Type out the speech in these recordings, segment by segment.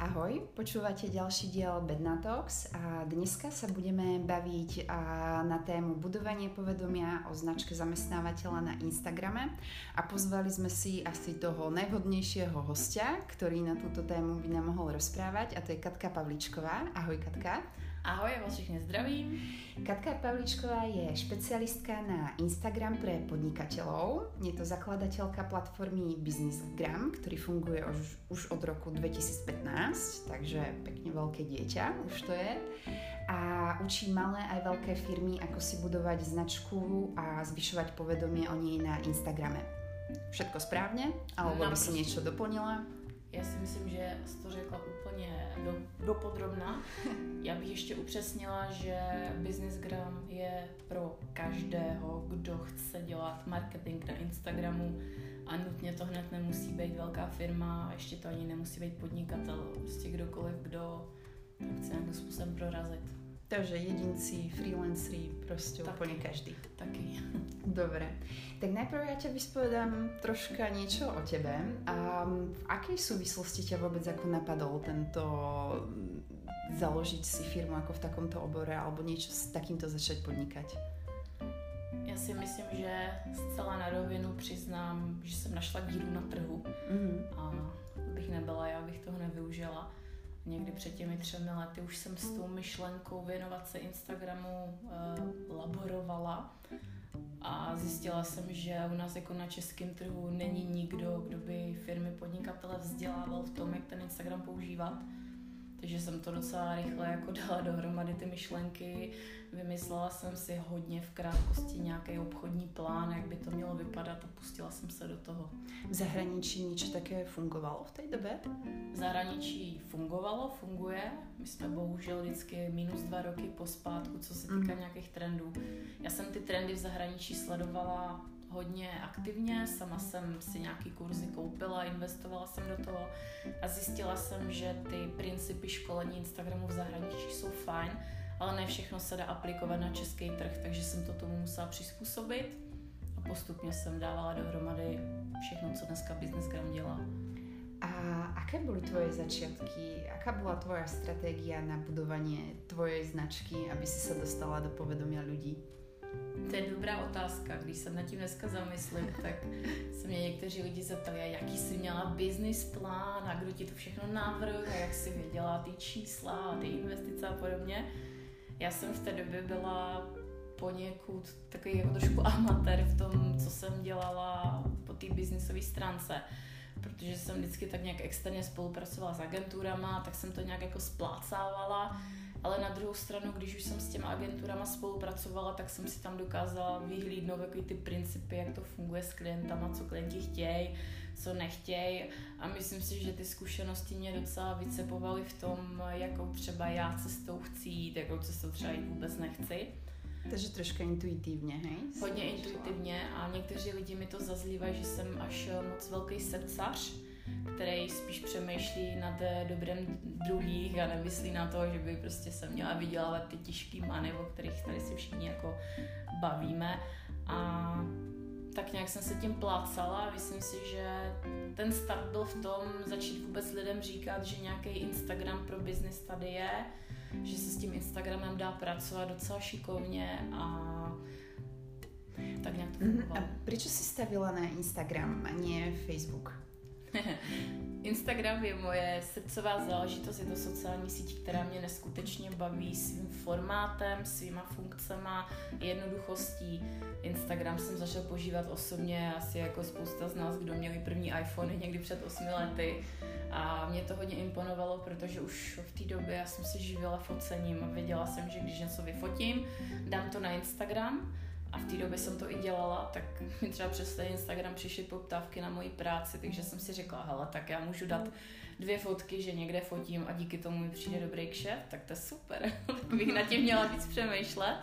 Ahoj, počúvate ďalší diel Bedna Talks a dneska sa budeme baviť na tému budovanie povedomia o značke zamestnávateľa na Instagrame a pozvali sme si asi toho najvhodnejšieho hostia, ktorý na túto tému by nám mohol rozprávať a to je Katka Pavlíčková. Ahoj Katka. Ahoj, vás všechny zdravím. Katka Pavlíčková je špecialistka na Instagram pre podnikateľov. Je to zakladateľka platformy Businessgram, ktorý funguje už, už od roku 2015, takže pekne veľké dieťa už to je. A učí malé aj veľké firmy, ako si budovať značku a zvyšovať povedomie o nej na Instagrame. Všetko správne? Alebo by si niečo doplnila? Já si myslím, že jsi to řekla úplně do, do podrobna. Já bych ještě upřesnila, že Businessgram je pro každého, kdo chce dělat marketing na Instagramu a nutně to hned nemusí být velká firma ještě to ani nemusí být podnikatel. Prostě kdokoliv, kdo chce nějakým způsobem prorazit. Takže jedinci, freelanceri, prostě Taky. úplně každý. Taky. Dobre. Tak najprv ja ťa vyspovedám troška niečo o tebe. A v akej súvislosti ťa vôbec ako napadol tento založiť si firmu ako v takomto obore alebo niečo s takýmto začať podnikať? Já si myslím, že zcela na rovinu přiznám, že jsem našla díru na trhu mm-hmm. a bych nebyla, já bych toho nevyužila někdy před těmi třemi lety už jsem s tou myšlenkou věnovat se Instagramu uh, laborovala a zjistila jsem, že u nás jako na českém trhu není nikdo, kdo by firmy podnikatele vzdělával v tom, jak ten Instagram používat. Takže jsem to docela rychle jako dala dohromady ty myšlenky. Vymyslela jsem si hodně v krátkosti nějaký obchodní plán, jak by to mělo vypadat a pustila jsem se do toho. V zahraničí nič také fungovalo v té době? V zahraničí fungovalo, funguje. My jsme bohužel vždycky minus dva roky po zpátku, co se týká mm. nějakých trendů. Já jsem ty trendy v zahraničí sledovala hodně aktivně, sama jsem si nějaký kurzy koupila, investovala jsem do toho a zjistila jsem, že ty principy školení Instagramu v zahraničí jsou fajn, ale ne všechno se dá aplikovat na český trh, takže jsem to tomu musela přizpůsobit a postupně jsem dávala dohromady všechno, co dneska Businessgram dělá. A aké byly tvoje začátky? Aká byla tvoja stratégia na budování tvojej značky, aby si se dostala do povedomia lidí? To je dobrá otázka. Když se nad tím dneska zamyslím, tak se mě někteří lidi zeptali, jaký jsi měla business plán a kdo ti to všechno navrhl a jak jsi věděla ty čísla a ty investice a podobně. Já jsem v té době byla poněkud takový jako trošku amatér v tom, co jsem dělala po té biznisové stránce protože jsem vždycky tak nějak externě spolupracovala s agenturama, tak jsem to nějak jako splácávala ale na druhou stranu, když už jsem s těma agenturama spolupracovala, tak jsem si tam dokázala vyhlídnout jaký ty principy, jak to funguje s klientama, co klienti chtějí, co nechtějí a myslím si, že ty zkušenosti mě docela vycepovaly v tom, jakou třeba já cestou chci jít, jakou cestou třeba jít vůbec nechci. Takže trošku intuitivně, hej? Hodně intuitivně a někteří lidi mi to zazlívají, že jsem až moc velký srdcař, který spíš přemýšlí nad dobrem druhých a nemyslí na to, že by prostě se měla vydělávat ty těžký many, o kterých tady si všichni jako bavíme. A tak nějak jsem se tím plácala a myslím si, že ten start byl v tom začít vůbec lidem říkat, že nějaký Instagram pro business tady je, že se s tím Instagramem dá pracovat docela šikovně a tak nějak to fungovalo. A proč jsi stavila na Instagram a ne Facebook? Instagram je moje srdcová záležitost, je to sociální síť, která mě neskutečně baví svým formátem, svýma funkcema, jednoduchostí. Instagram jsem začal požívat osobně, asi jako spousta z nás, kdo měli první iPhone někdy před 8 lety. A mě to hodně imponovalo, protože už v té době já jsem se živila focením a věděla jsem, že když něco vyfotím, dám to na Instagram a v té době jsem to i dělala, tak mi třeba přes ten Instagram přišly poptávky na moji práci, takže jsem si řekla, hele, tak já můžu dát dvě fotky, že někde fotím a díky tomu mi přijde dobrý kšef, tak to je super. tak bych nad tím měla víc přemýšlet.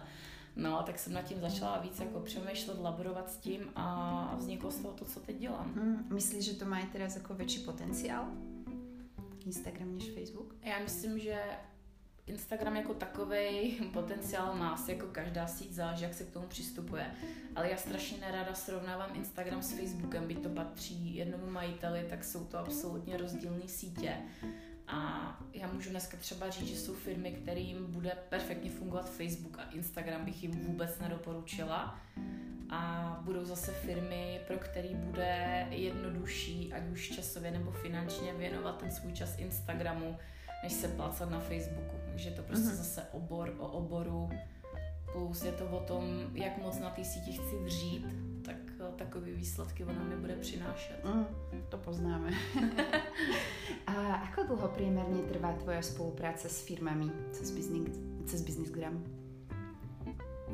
No a tak jsem nad tím začala víc jako přemýšlet, laborovat s tím a vzniklo z toho to, co teď dělám. Hmm, myslíš, že to má teraz jako větší potenciál? Instagram než Facebook? Já myslím, že Instagram jako takový potenciál má asi jako každá síť, záleží, jak se k tomu přistupuje. Ale já strašně nerada srovnávám Instagram s Facebookem, byť to patří jednomu majiteli, tak jsou to absolutně rozdílné sítě. A já můžu dneska třeba říct, že jsou firmy, kterým bude perfektně fungovat Facebook a Instagram bych jim vůbec nedoporučila. A budou zase firmy, pro který bude jednodušší, ať už časově nebo finančně, věnovat ten svůj čas Instagramu, než se plácat na Facebooku. Takže to prostě mm-hmm. zase obor o oboru. Plus je to o tom, jak moc na té síti chci dřít, tak eh, takové výsledky ona mi bude přinášet. Mm, to poznáme. A ako dlho priemerne trvá tvoja spolupráce s firmami cez Business, cez Businessgram?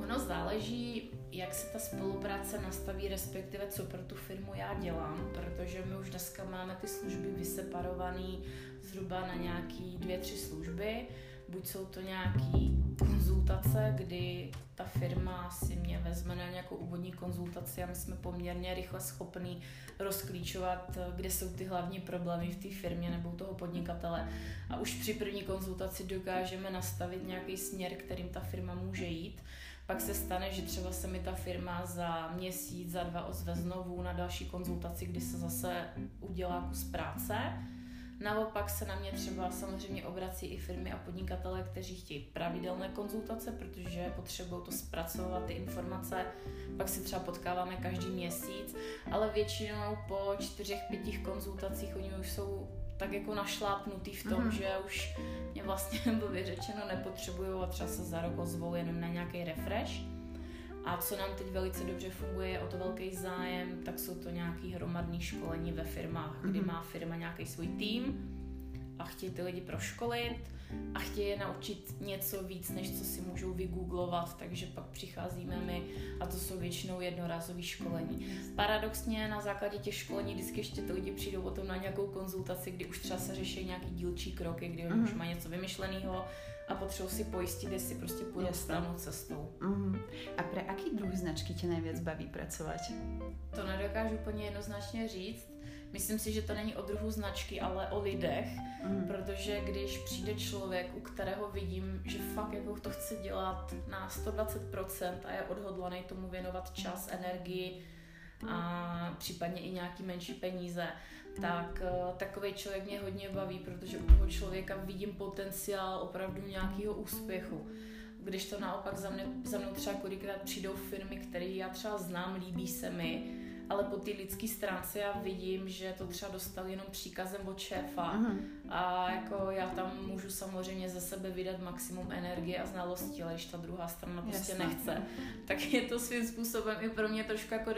Ono záleží, jak se ta spolupráce nastaví, respektive co pro tu firmu já dělám, protože my už dneska máme ty služby vyseparované zhruba na nějaký dvě, tři služby. Buď jsou to nějaký konzultace, kdy ta firma si mě vezme na nějakou úvodní konzultaci a my jsme poměrně rychle schopní rozklíčovat, kde jsou ty hlavní problémy v té firmě nebo u toho podnikatele. A už při první konzultaci dokážeme nastavit nějaký směr, kterým ta firma může jít. Pak se stane, že třeba se mi ta firma za měsíc, za dva ozve znovu na další konzultaci, kdy se zase udělá kus práce Naopak se na mě třeba samozřejmě obrací i firmy a podnikatele, kteří chtějí pravidelné konzultace, protože potřebují to zpracovat ty informace. Pak se třeba potkáváme každý měsíc, ale většinou po čtyřech, pětích konzultacích oni už jsou tak jako našlápnutý v tom, mm-hmm. že už mě vlastně bylo vyřečeno nepotřebují a třeba se za rok ozvou jenom na nějaký refresh. A co nám teď velice dobře funguje, je o to velký zájem, tak jsou to nějaký hromadný školení ve firmách, kdy mhm. má firma nějaký svůj tým a chtějí ty lidi proškolit a chtějí je naučit něco víc, než co si můžou vygooglovat, takže pak přicházíme my a to jsou většinou jednorázové školení. Paradoxně na základě těch školení vždycky ještě ty lidi přijdou o tom na nějakou konzultaci, kdy už třeba se řeší nějaký dílčí kroky, kdy už mají něco vymyšleného a potřebují si pojistit, jestli prostě půjdou stranou cestou. Mm. A pro jaký druh značky tě nejvíc baví pracovat? To nedokážu úplně jednoznačně říct. Myslím si, že to není o druhu značky, ale o lidech, mm. protože když přijde člověk, u kterého vidím, že fakt jako to chce dělat na 120% a je odhodlaný tomu věnovat čas, energii a případně i nějaký menší peníze, tak uh, takový člověk mě hodně baví, protože u toho člověka vidím potenciál opravdu nějakého úspěchu. Když to naopak za, mne, za mnou třeba kolikrát přijdou firmy, které já třeba znám, líbí se mi, ale po té lidské stránce já vidím, že to třeba dostal jenom příkazem od šéfa uh-huh. a jako já tam můžu samozřejmě ze sebe vydat maximum energie a znalosti, ale když ta druhá strana prostě Jasně. nechce, tak je to svým způsobem i pro mě trošku jako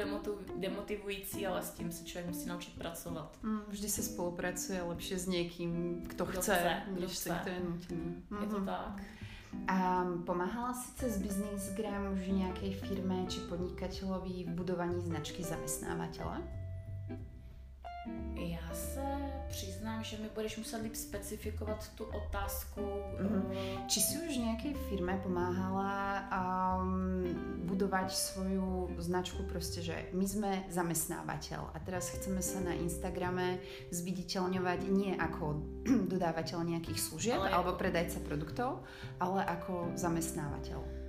demotivující, ale s tím se člověk musí naučit pracovat. Mm, vždy se spolupracuje lepší s někým, kto, kdo chce, chce, než se kdo je nutný. Je to mhm. tak. A pomáhala si cez Businessgram už nějaké firme či podnikateľovi v budovaní značky zaměstnávatele? Já se přiznám, že mi budeš muset líp specifikovat tu otázku. Mm-hmm. Či si už nějaké firme pomáhala um, budovat svou značku prostě, že my jsme zamestnávatel a teraz chceme se na Instagrame zviditeľňovať nie jako dodávatel nějakých služeb ale alebo predajca produktov, ale jako zamestnávatel.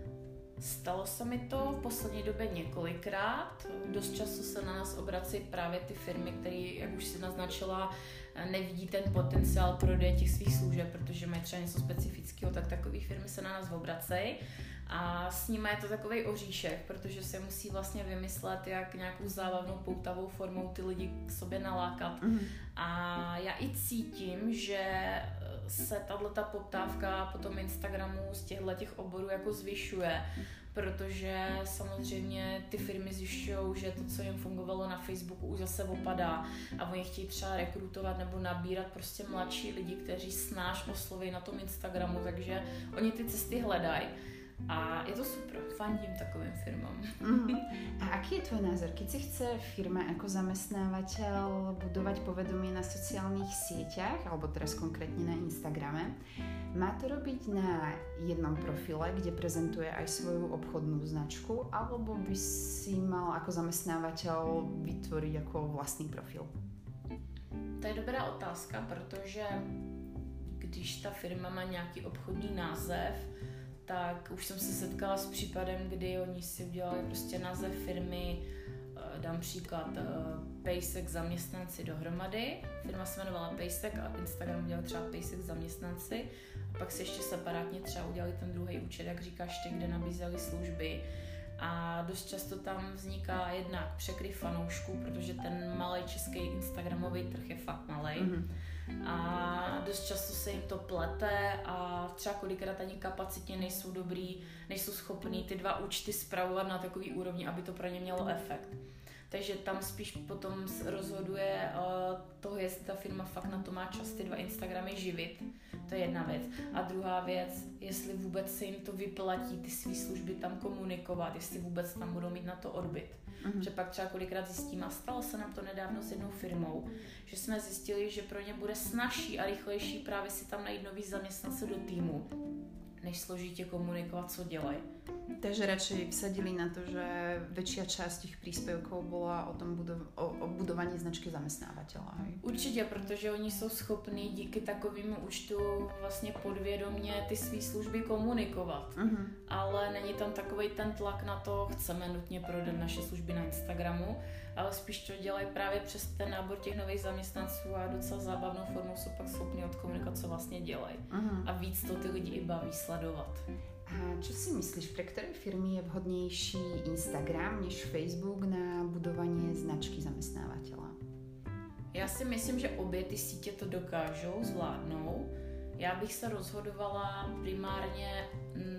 Stalo se mi to v poslední době několikrát. Dost často se na nás obrací právě ty firmy, které, jak už si naznačila, nevidí ten potenciál prodeje těch svých služeb, protože mají třeba něco specifického, tak takové firmy se na nás obracejí. A s nimi je to takový oříšek, protože se musí vlastně vymyslet, jak nějakou zábavnou poutavou formou ty lidi k sobě nalákat. Mm-hmm. A já i cítím, že se tahle ta poptávka po tom Instagramu z těchto těch oborů jako zvyšuje, protože samozřejmě ty firmy zjišťují, že to, co jim fungovalo na Facebooku, už zase opadá a oni chtějí třeba rekrutovat nebo nabírat prostě mladší lidi, kteří snáš osloví na tom Instagramu, takže oni ty cesty hledají. A je to super, fandím takovým firmám. Mm-hmm. A aký je tvoj názor, keď si chce firma jako zamestnávateľ budovať povedomie na sociálnych sieťach, alebo teraz konkrétne na Instagrame, má to robiť na jednom profile, kde prezentuje aj svoju obchodnú značku, alebo by si mal ako zamestnávateľ vytvoriť jako vlastný profil? To je dobrá otázka, protože když ta firma má nějaký obchodní název, tak už jsem se setkala s případem, kdy oni si udělali prostě název firmy, eh, dám příklad, eh, Pejsek zaměstnanci dohromady. Firma se jmenovala Pejsek a Instagram udělal třeba Pejsek zaměstnanci. A pak si ještě separátně třeba udělali ten druhý účet, jak říkáš ty, kde nabízeli služby. A dost často tam vzniká jednak překryv fanoušků, protože ten malý český Instagramový trh je fakt malý. Mm-hmm a dost často se jim to plete a třeba kolikrát ani kapacitně nejsou dobrý, nejsou schopní ty dva účty spravovat na takový úrovni, aby to pro ně mělo efekt. Takže tam spíš potom rozhoduje uh, toho, jestli ta firma fakt na to má čas ty dva Instagramy živit. To je jedna věc. A druhá věc, jestli vůbec se jim to vyplatí ty své služby tam komunikovat, jestli vůbec tam budou mít na to odbyt. Mm-hmm. Že pak třeba kolikrát zjistím, a stalo se nám to nedávno s jednou firmou, že jsme zjistili, že pro ně bude snažší a rychlejší právě si tam najít nový zaměstnance do týmu, než složitě komunikovat, co dělají. Takže radšej vsadili na to, že väčšia část těch příspěvků byla o tom budov, o, o budování značky zaměstnavatele. Určitě, protože oni jsou schopní díky takovému účtu vlastně podvědomě ty své služby komunikovat. Uh-huh. Ale není tam takový ten tlak na to, chceme nutně prodat naše služby na Instagramu, ale spíš to dělají právě přes ten nábor těch nových zaměstnanců a docela zábavnou formou jsou pak schopni odkomunikovat, co vlastně dělají. Uh-huh. A víc to ty lidi i baví sledovat. Čo si myslíš, pre ktoré firmy je vhodnější Instagram než Facebook na budování značky zaměstnávatele? Já si myslím, že obě ty sítě to dokážou zvládnout. Já bych se rozhodovala primárně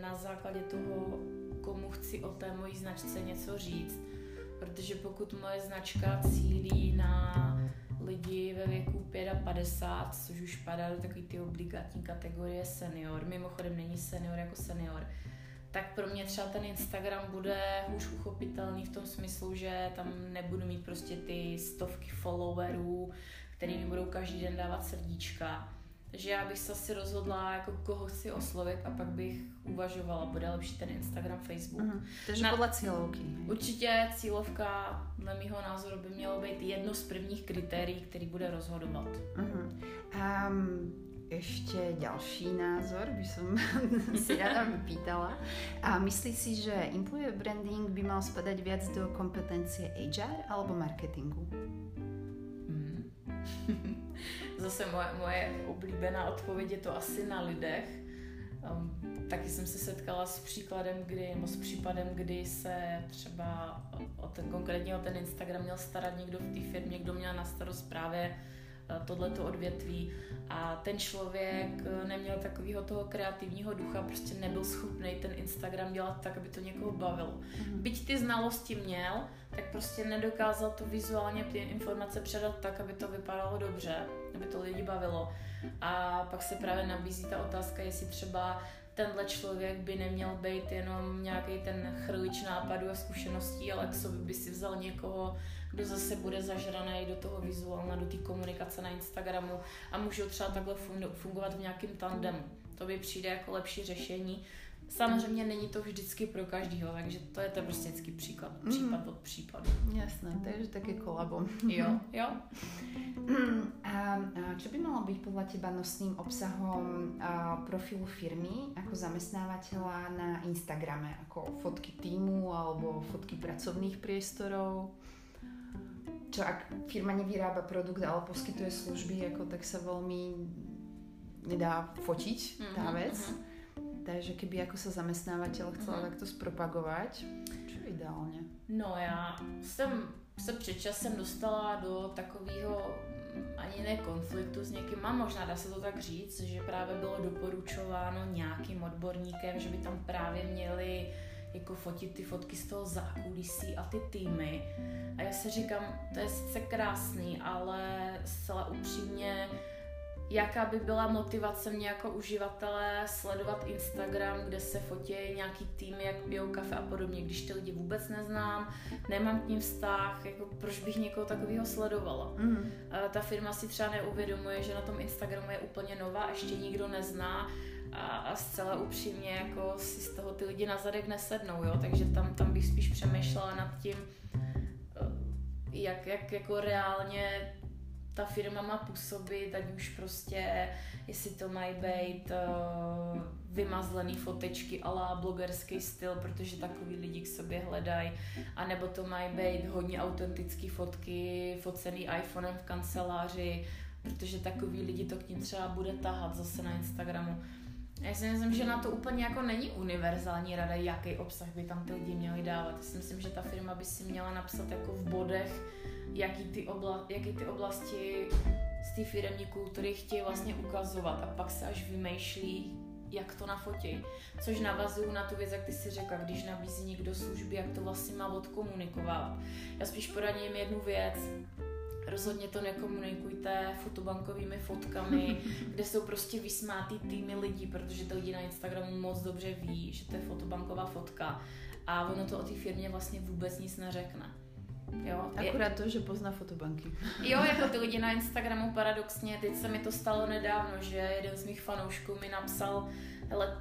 na základě toho, komu chci o té mojí značce něco říct. Protože pokud moje značka cílí na lidi ve věku 55, což už padá do takové ty obligátní kategorie senior, mimochodem není senior jako senior, tak pro mě třeba ten Instagram bude už uchopitelný v tom smyslu, že tam nebudu mít prostě ty stovky followerů, který mi budou každý den dávat srdíčka, takže já bych se asi rozhodla, jako koho chci oslovit a pak bych uvažovala, bude lepší ten Instagram, Facebook. Uh-huh. Takže Na, podle cílovky. Určitě cílovka, dle mého názoru, by mělo být jedno z prvních kritérií, který bude rozhodovat. Uh-huh. Um, ještě další názor by som si rada vypýtala. A myslí si, že employer branding by mal spadať viac do kompetencie HR alebo marketingu? Mm. Zase moje, moje oblíbená odpověď je to asi na lidech. Um, taky jsem se setkala s příkladem, kdy, nebo s případem, kdy se třeba o ten, konkrétně o ten Instagram měl starat někdo v té firmě, kdo měl na starost právě Eh, tohleto odvětví a ten člověk eh, neměl takového toho kreativního ducha, prostě nebyl schopný ten Instagram dělat tak, aby to někoho bavilo. Mm-hmm. Byť ty znalosti měl, tak prostě nedokázal to vizuálně ty informace předat tak, aby to vypadalo dobře, aby to lidi bavilo. A pak se právě nabízí ta otázka, jestli třeba tenhle člověk by neměl být jenom nějaký ten chrlič nápadů a zkušeností, ale k sobě by si vzal někoho, kdo zase bude zažraný do toho vizuálna, do té komunikace na Instagramu a můžou třeba takhle fungovat v nějakém tandemu. To by přijde jako lepší řešení. Samozřejmě není to vždycky pro každýho, takže to je to prostě vždycky příklad, mhm. případ mm. od případu. Jasné, takže taky kolabo. Jo, jo. A, čo by malo byť podľa teba nosným obsahom profilu firmy ako zamestnávateľa na Instagrame, ako fotky týmu alebo fotky pracovných priestorov? čo ak firma nevyrába produkt, ale poskytuje služby, jako, tak sa veľmi nedá fotiť tá mm-hmm, vec. Mm-hmm. Takže keby jako sa zamestnávateľ chcela mm-hmm. takto zpropagovat, čo ideálně? No já jsem se před časem dostala do takového mm, ani ne konfliktu s někým, a možná dá se to tak říct, že právě bylo doporučováno nějakým odborníkem, že by tam právě měli jako fotit ty fotky z toho zákulisí a ty týmy. A já si říkám, to je sice krásný, ale zcela upřímně, jaká by byla motivace mě jako uživatele sledovat Instagram, kde se fotí nějaký týmy, jak pijou kafe a podobně, když ty lidi vůbec neznám, nemám k ním vztah, jako proč bych někoho takového sledovala. Mm. Ta firma si třeba neuvědomuje, že na tom Instagramu je úplně nová, ještě nikdo nezná a, a zcela upřímně jako si z toho ty lidi na zadek nesednou, jo? takže tam, tam bych spíš přemýšlela nad tím, eh, jak, jak jako reálně ta firma má působit, ať už prostě, jestli to mají být uh, vymazlený fotečky ala blogerský styl, protože takový lidi k sobě hledají, anebo to mají být hodně autentické fotky, focený iPhonem v kanceláři, protože takový lidi to k ním třeba bude tahat zase na Instagramu. Já si myslím, že na to úplně jako není univerzální rada, jaký obsah by tam ty lidi měli dávat. Já si myslím, že ta firma by si měla napsat jako v bodech, jaký ty, obla, jaký ty oblasti z té firmní kultury chtějí vlastně ukazovat a pak se až vymýšlí, jak to nafotí. Což navazuju na tu věc, jak ty si řekla, když nabízí někdo služby, jak to vlastně má odkomunikovat. Já spíš poradím jednu věc, Rozhodně to nekomunikujte fotobankovými fotkami, kde jsou prostě vysmátý týmy lidí, protože to lidi na Instagramu moc dobře ví, že to je fotobanková fotka a ono to o té firmě vlastně vůbec nic neřekne. Jo, Akurát to, že pozná fotobanky. Jo, jako ty lidi na Instagramu paradoxně, teď se mi to stalo nedávno, že jeden z mých fanoušků mi napsal, hele,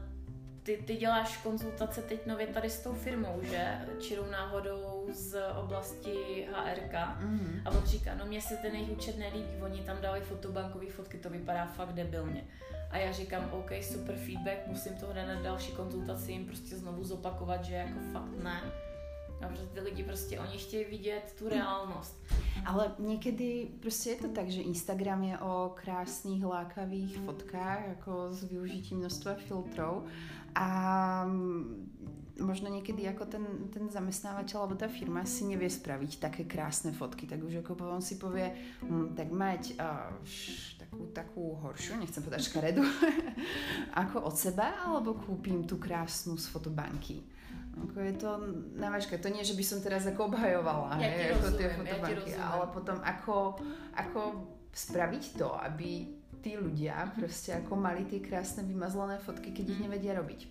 ty, ty děláš konzultace teď nově tady s tou firmou, že? Čirou náhodou z oblasti HRK. Mm-hmm. A on říká, no mně se ten jejich účet nelíbí, oni tam dávají fotobankové fotky, to vypadá fakt debilně. A já říkám, OK, super feedback, musím to hned na další konzultaci jim prostě znovu zopakovat, že jako fakt ne. A protože ty lidi prostě, oni chtějí vidět tu reálnost. Ale někdy prostě je to tak, že Instagram je o krásných, lákavých fotkách, jako s využitím množstva filtrů a možno niekedy ako ten, ten zamestnávateľ alebo tá firma si nevie spraviť také krásne fotky, tak už ako on si povie, hm, tak mať uh, š, takú, takú horšiu, nechcem povedať škaredu, ako od seba, alebo kúpim tú krásnu z fotobanky. Ako je to na vážka. To nie, že by som teraz ako obhajovala ja hej, ako tie fotobanky, ja ale potom ako, ako spraviť to, aby tí ľudia prostě jako mali ty krásné vymazlené fotky, keď ich nevedia robiť.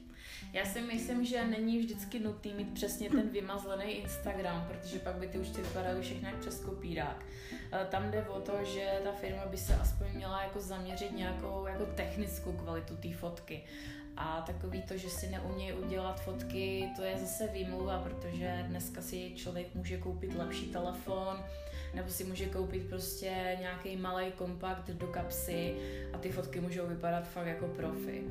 Já si myslím, že není vždycky nutný mít přesně ten vymazlený Instagram, protože pak by ty už ty vypadaly všechny jak přes kopírák. Eh, tam jde o to, že ta firma by se aspoň měla jako zaměřit nějakou jako technickou kvalitu té fotky. A takový to, že si neumějí udělat fotky, to je zase výmluva, protože dneska si člověk může koupit lepší telefon, nebo si může koupit prostě nějaký malý kompakt do kapsy a ty fotky můžou vypadat fakt jako profi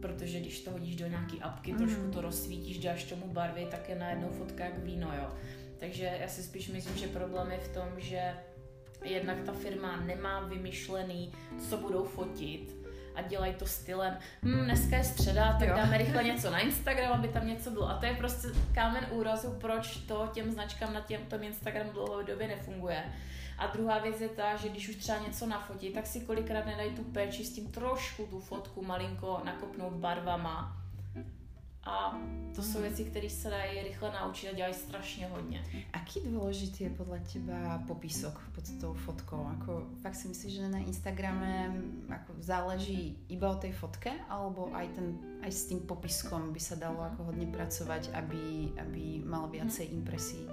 protože když to hodíš do nějaký apky, mm. trošku to rozsvítíš, dáš tomu barvy, tak je najednou fotka jak víno, jo. Takže já si spíš myslím, že problém je v tom, že jednak ta firma nemá vymyšlený, co budou fotit, a dělají to stylem, hm, dneska je středa, tak jo. dáme rychle něco na Instagram, aby tam něco bylo. A to je prostě kámen úrazu, proč to těm značkám na těm, tom Instagramu dlouhodobě nefunguje. A druhá věc je ta, že když už třeba něco nafotí, tak si kolikrát nedají tu péči s tím trošku tu fotku malinko nakopnout barvama. A to jsou věci, které se dají rychle naučit a dělají strašně hodně. Aký důležitý je podle teba popisok pod tou fotkou? Ako, fakt si myslíš, že na Instagrame ako záleží iba o tej fotke, alebo aj, ten, aj s tým popiskom by sa dalo ako hodně pracovat, aby, aby mal viacej impresí?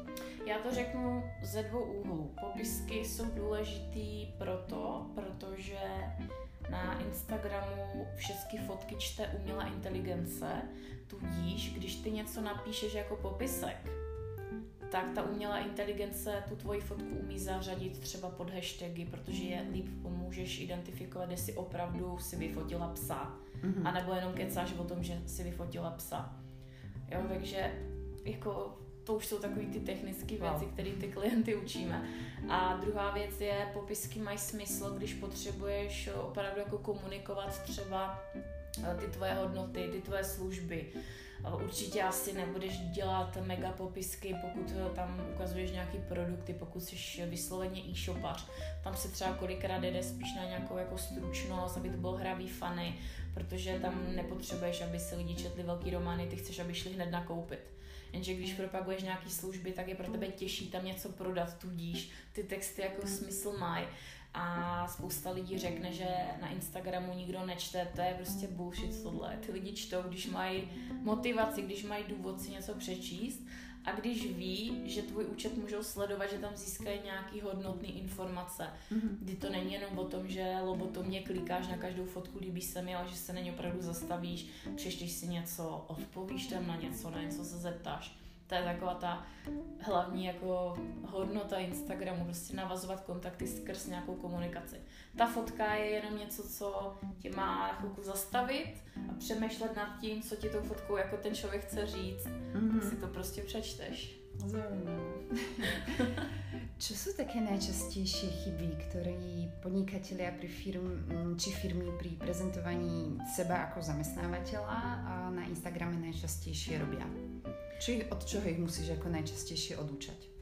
Já to řeknu ze dvou úhlů. Popisky jsou důležitý proto, protože na Instagramu všechny fotky čte umělá inteligence, tudíž, když ty něco napíšeš jako popisek, tak ta umělá inteligence tu tvoji fotku umí zařadit třeba pod hashtagy, protože je líp pomůžeš identifikovat, jestli opravdu si vyfotila psa, mm-hmm. anebo jenom kecáš o tom, že si vyfotila psa. Jo, takže jako to už jsou takové ty technické věci, které ty klienty učíme. A druhá věc je, popisky mají smysl, když potřebuješ opravdu jako komunikovat třeba eh, ty tvoje hodnoty, ty tvoje služby. Eh, určitě asi nebudeš dělat mega popisky, pokud eh, tam ukazuješ nějaký produkty, pokud jsi vysloveně e-shopař. Tam se třeba kolikrát jde spíš na nějakou jako stručnost, aby to byl hravý fany, protože tam nepotřebuješ, aby se lidi četli velký romány, ty chceš, aby šli hned nakoupit. Jenže když propaguješ nějaký služby, tak je pro tebe těžší tam něco prodat, tudíž ty texty jako smysl mají. A spousta lidí řekne, že na Instagramu nikdo nečte, to je prostě bullshit tohle. Ty lidi čtou, když mají motivaci, když mají důvod si něco přečíst a když ví, že tvůj účet můžou sledovat, že tam získají nějaký hodnotný informace, mm-hmm. kdy to není jenom o tom, že lobotomně klikáš na každou fotku, líbí se mi, ale že se na ně opravdu zastavíš, přečteš si něco, odpovíš tam na něco, na něco se zeptáš. To je taková ta hlavní jako hodnota Instagramu, prostě navazovat kontakty skrz nějakou komunikaci. Ta fotka je jenom něco, co tě má na chvilku zastavit a přemýšlet nad tím, co ti tou fotkou jako ten člověk chce říct. Mm-hmm. Tak si to prostě přečteš. Zaujímavé. Čo sú také najčastejšie chyby, ktoré podnikatelia pri firm, či firmy pri prezentovaní seba ako zamestnávateľa na Instagrame najčastejšie robia? Či od čoho ich musíš jako najčastejšie odúčať?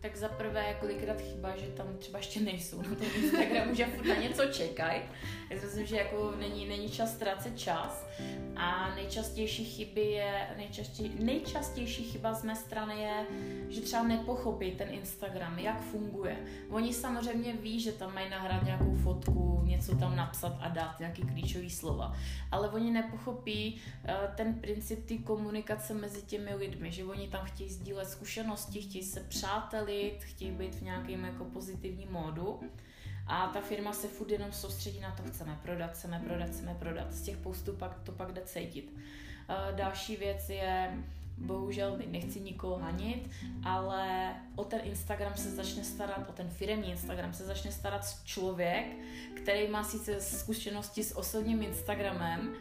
Tak za prvé kolikrát chyba, že tam třeba ještě nejsou na tom Instagramu, že furt na něco čekají. Já si myslím, že jako není, není čas ztrácet čas. A nejčastější chyby je, nejčastější, nejčastější chyba z mé strany je, že třeba nepochopí ten Instagram, jak funguje. Oni samozřejmě ví, že tam mají nahrát nějakou fotku, něco tam napsat a dát nějaký klíčový slova. Ale oni nepochopí uh, ten princip té komunikace mezi těmi lidmi, že oni tam chtějí sdílet zkušenosti, chtějí se přátelit, chtějí být v nějakém jako pozitivním módu. A ta firma se furt jenom soustředí na to, chceme prodat, chceme prodat, chceme prodat. Z těch postů pak to pak jde cítit. Uh, další věc je, bohužel nechci nikoho hanit, ale o ten Instagram se začne starat, o ten firmní Instagram se začne starat člověk, který má sice zkušenosti s osobním Instagramem,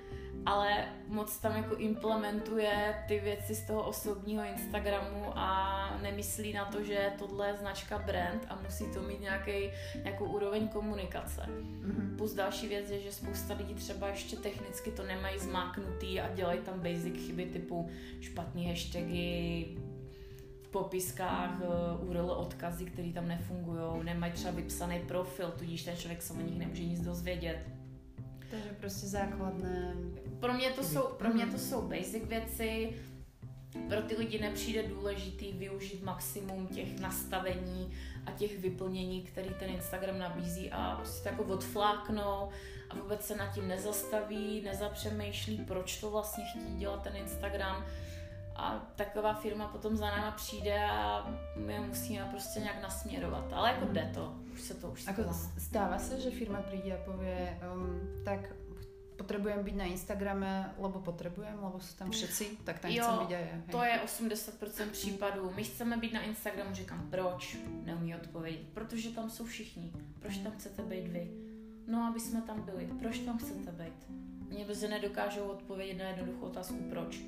ale moc tam jako implementuje ty věci z toho osobního Instagramu a nemyslí na to, že tohle je značka brand a musí to mít nějaký, nějakou úroveň komunikace. Mm-hmm. Plus další věc je, že spousta lidí třeba ještě technicky to nemají zmáknutý a dělají tam basic chyby typu špatný hashtagy, v popiskách uh, URL odkazy, které tam nefungují, nemají třeba vypsaný profil, tudíž ten člověk se o nich nemůže nic dozvědět takže prostě základné. Pro mě to jsou, pro mě to jsou basic věci, pro ty lidi nepřijde důležitý využít maximum těch nastavení a těch vyplnění, který ten Instagram nabízí a prostě jako odfláknou a vůbec se nad tím nezastaví, nezapřemýšlí, proč to vlastně chtí dělat ten Instagram a taková firma potom za náma přijde a my musíme prostě nějak nasměrovat. Ale jako jde to, už se to už Ako stává se, že firma přijde a pově, um, tak potřebujeme být na Instagrame, lebo potřebujeme, lebo jsou tam všetci, tak tam chceme být je. to je 80% případů. My chceme být na Instagramu, říkám, proč? Neumí odpovědět. Protože tam jsou všichni. Proč tam chcete být vy? No, aby jsme tam byli. Proč tam chcete být? Mě prostě nedokážou odpovědět na jednoduchou otázku, proč.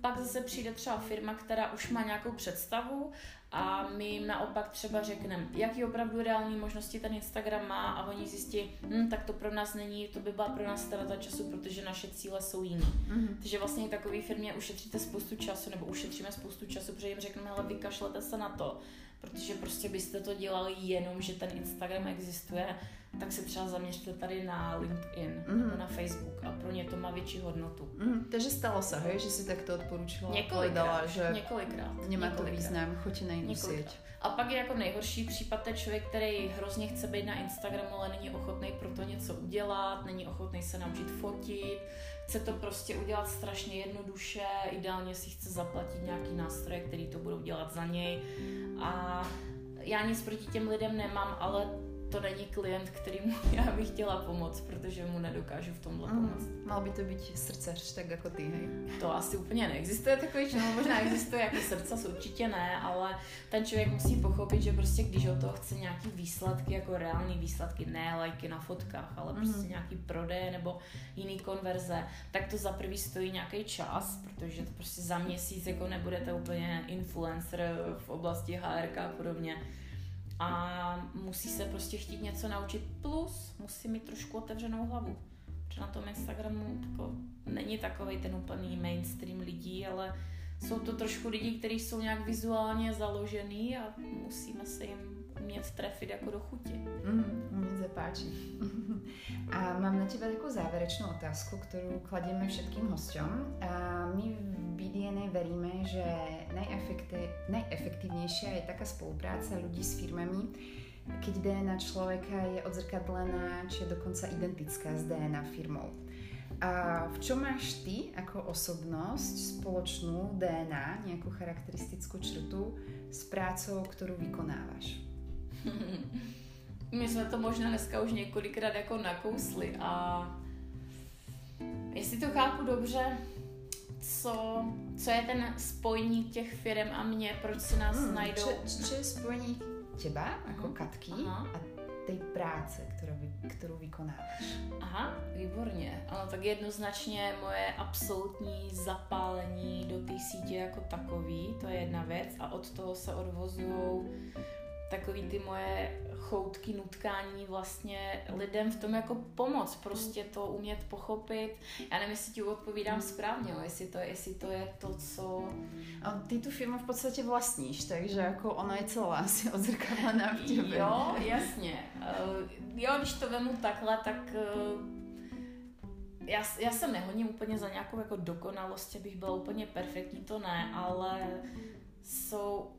Pak zase přijde třeba firma, která už má nějakou představu a my jim naopak třeba řekneme, jaký opravdu reální možnosti ten Instagram má a oni zjistí, hm, tak to pro nás není, to by byla pro nás ztráta času, protože naše cíle jsou jiný. Mm-hmm. Takže vlastně takové firmě ušetříte spoustu času, nebo ušetříme spoustu času, protože jim řekneme, ale vykašlete se na to, protože prostě byste to dělali jenom, že ten Instagram existuje tak se třeba zaměřte tady na LinkedIn mm. nebo na Facebook a pro ně to má větší hodnotu. Mm. Takže stalo se, hej, že si takto odporučila? Několikrát, že několikrát. Nemá to význam, choďte na jinou síť. A pak je jako nejhorší případ ten člověk, který hrozně chce být na Instagramu, ale není ochotný pro to něco udělat, není ochotný se naučit fotit, chce to prostě udělat strašně jednoduše, ideálně si chce zaplatit nějaký nástroje, který to budou dělat za něj. A já nic proti těm lidem nemám, ale to není klient, kterýmu já bych chtěla pomoct, protože mu nedokážu v tomhle mm. pomoct. Mal by to být srdcař, tak jako ty, hej? To asi úplně neexistuje takový člověk, možná existuje jako srdce, určitě ne, ale ten člověk musí pochopit, že prostě když o toho chce nějaký výsledky, jako reální výsledky, ne lajky na fotkách, ale mm. prostě nějaký prodej nebo jiný konverze, tak to za prvý stojí nějaký čas, protože to prostě za měsíc jako nebudete úplně influencer v oblasti HRK a podobně a musí se prostě chtít něco naučit, plus musí mít trošku otevřenou hlavu. Protože na tom Instagramu tako, není takový ten úplný mainstream lidí, ale jsou to trošku lidi, kteří jsou nějak vizuálně založený a musíme se jim umět trefit jako do chuti. Mm, se páči. a mám na tebe takovou závěrečnou otázku, kterou kladíme všetkým hostem. A my BDNA veríme, že najefektívnejšia je taká spolupráca ľudí s firmami, keď DNA človeka je odzrkadlená, či je dokonca identická s DNA firmou. A v čom máš ty ako osobnosť spoločnú DNA, nejakú charakteristickú črtu s prácou, ktorú vykonáváš? My jsme to možná dneska už několikrát jako nakousli a jestli to chápu dobře, co, co je ten spojník těch firm a mě, proč si nás hmm, najdou. Čo, je spojník těba, jako Katky, Aha. a tej práce, kterou, vy, kterou vykonáváš? Aha, výborně. Ano, tak jednoznačně moje absolutní zapálení do té sítě jako takový, to je jedna věc a od toho se odvozují takový ty moje choutky, nutkání vlastně lidem v tom jako pomoc, prostě to umět pochopit. Já nevím, jestli ti odpovídám správně, jo, jestli, to, jestli to je to, co... A ty tu firmu v podstatě vlastníš, takže jako ona je celá asi odzrkadlená v těbe. Jo, jasně. Uh, jo, když to vemu takhle, tak uh, já, já se nehoním úplně za nějakou jako dokonalost, abych byla úplně perfektní, to ne, ale jsou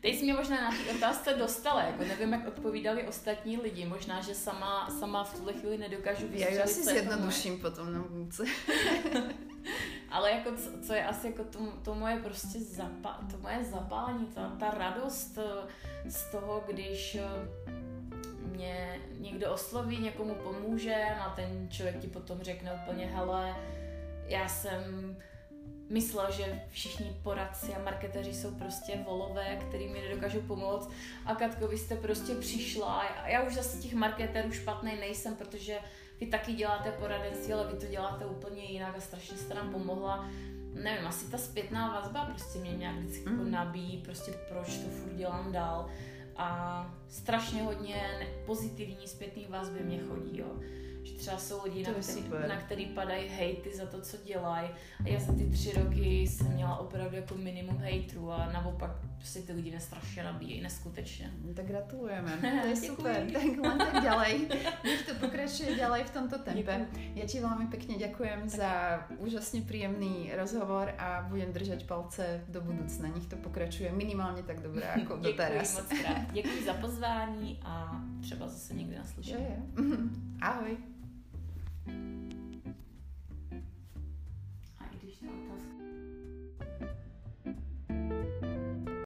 Teď jsi mě možná na té otázce dostala, jako nevím, jak odpovídali ostatní lidi, možná, že sama, sama v tuhle chvíli nedokážu vystřelit. Já asi zjednoduším moje... potom na vůdce. Ale jako co, co, je asi jako to, to moje prostě zapa, to moje zapálení, ta, ta radost eh, z toho, když eh, mě někdo osloví, někomu pomůže a ten člověk ti potom řekne úplně, hele, já jsem myslel, že všichni poradci a marketeři jsou prostě volové, který mi nedokážou pomoct. A Katko, vy jste prostě přišla. A já už zase těch marketerů špatný nejsem, protože vy taky děláte poradenství, ale vy to děláte úplně jinak a strašně jste nám pomohla. Nevím, asi ta zpětná vazba prostě mě nějak vždycky mm. nabíjí, prostě proč to furt dělám dál. A strašně hodně pozitivní zpětný vazby mě chodí, jo že třeba jsou lidi, na který, na který padají hejty za to, co dělají. A já za ty tři roky jsem měla opravdu jako minimum hejtrů a naopak prostě ty lidi nestrašně nabíjejí, neskutečně. No, tak gratulujeme, to je super. tak len tak ďalej, nech to pokračuje ďalej v tomto tempe. Děkuji. Já ti velmi pěkně děkujem za úžasně příjemný rozhovor a budem držet palce do budoucna. Nech to pokračuje minimálně tak dobré jako do teraz. moc krát. Děkuji za pozvání a třeba zase někdy naslyšení. Ahoj. A i když ta otázka